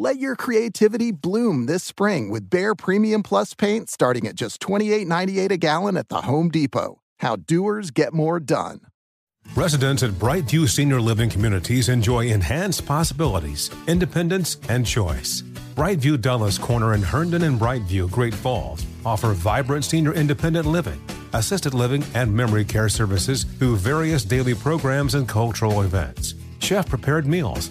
Let your creativity bloom this spring with Behr Premium Plus paint starting at just $28.98 a gallon at the Home Depot. How doers get more done. Residents at Brightview Senior Living Communities enjoy enhanced possibilities, independence, and choice. Brightview Dulles Corner in Herndon and Brightview, Great Falls offer vibrant senior independent living, assisted living, and memory care services through various daily programs and cultural events. Chef prepared meals,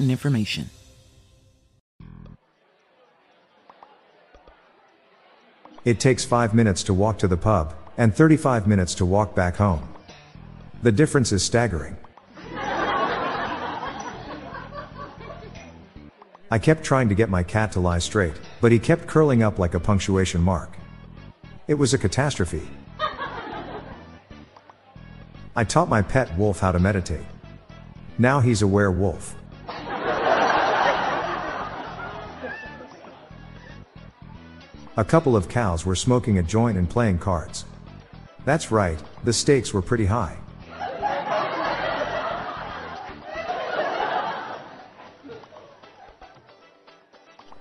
information. It takes 5 minutes to walk to the pub, and 35 minutes to walk back home. The difference is staggering. I kept trying to get my cat to lie straight, but he kept curling up like a punctuation mark. It was a catastrophe. I taught my pet wolf how to meditate. Now he's a werewolf. A couple of cows were smoking a joint and playing cards. That's right, the stakes were pretty high.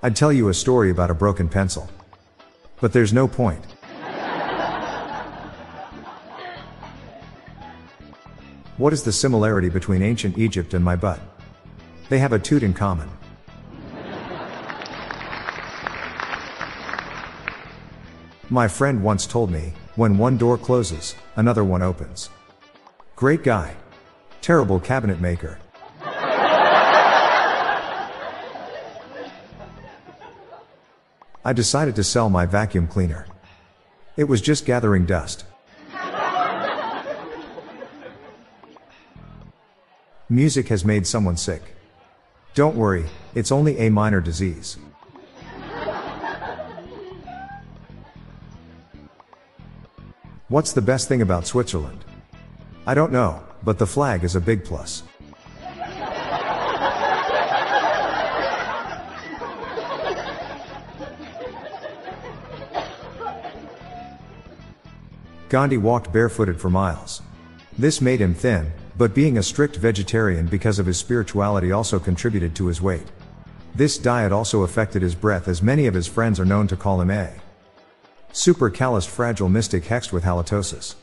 I'd tell you a story about a broken pencil. But there's no point. What is the similarity between ancient Egypt and my butt? They have a toot in common. My friend once told me, when one door closes, another one opens. Great guy. Terrible cabinet maker. I decided to sell my vacuum cleaner. It was just gathering dust. Music has made someone sick. Don't worry, it's only a minor disease. What's the best thing about Switzerland? I don't know, but the flag is a big plus. Gandhi walked barefooted for miles. This made him thin, but being a strict vegetarian because of his spirituality also contributed to his weight. This diet also affected his breath as many of his friends are known to call him a supercalifragilistic hexed with halitosis.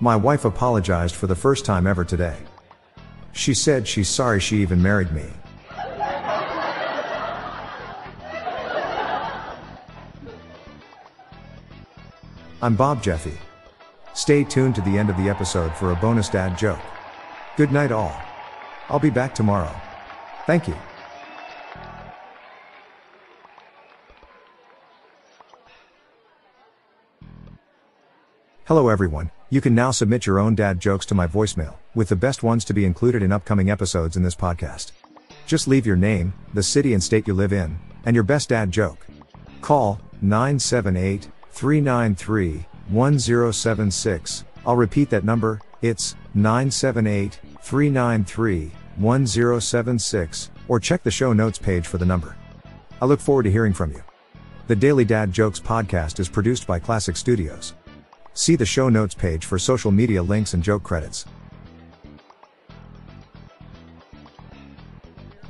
My wife apologized for the first time ever today. She said she's sorry she even married me. I'm Bob Jeffy. Stay tuned to the end of the episode for a bonus dad joke. Good night, all. I'll be back tomorrow. Thank you. Hello, everyone. You can now submit your own dad jokes to my voicemail, with the best ones to be included in upcoming episodes in this podcast. Just leave your name, the city and state you live in, and your best dad joke. Call 978 393 1076. I'll repeat that number, it's 978 393 1076, or check the show notes page for the number. I look forward to hearing from you. The Daily Dad Jokes podcast is produced by Classic Studios. See the show notes page for social media links and joke credits.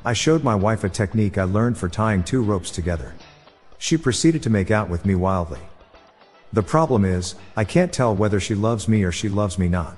I showed my wife a technique I learned for tying two ropes together. She proceeded to make out with me wildly. The problem is, I can't tell whether she loves me or she loves me not.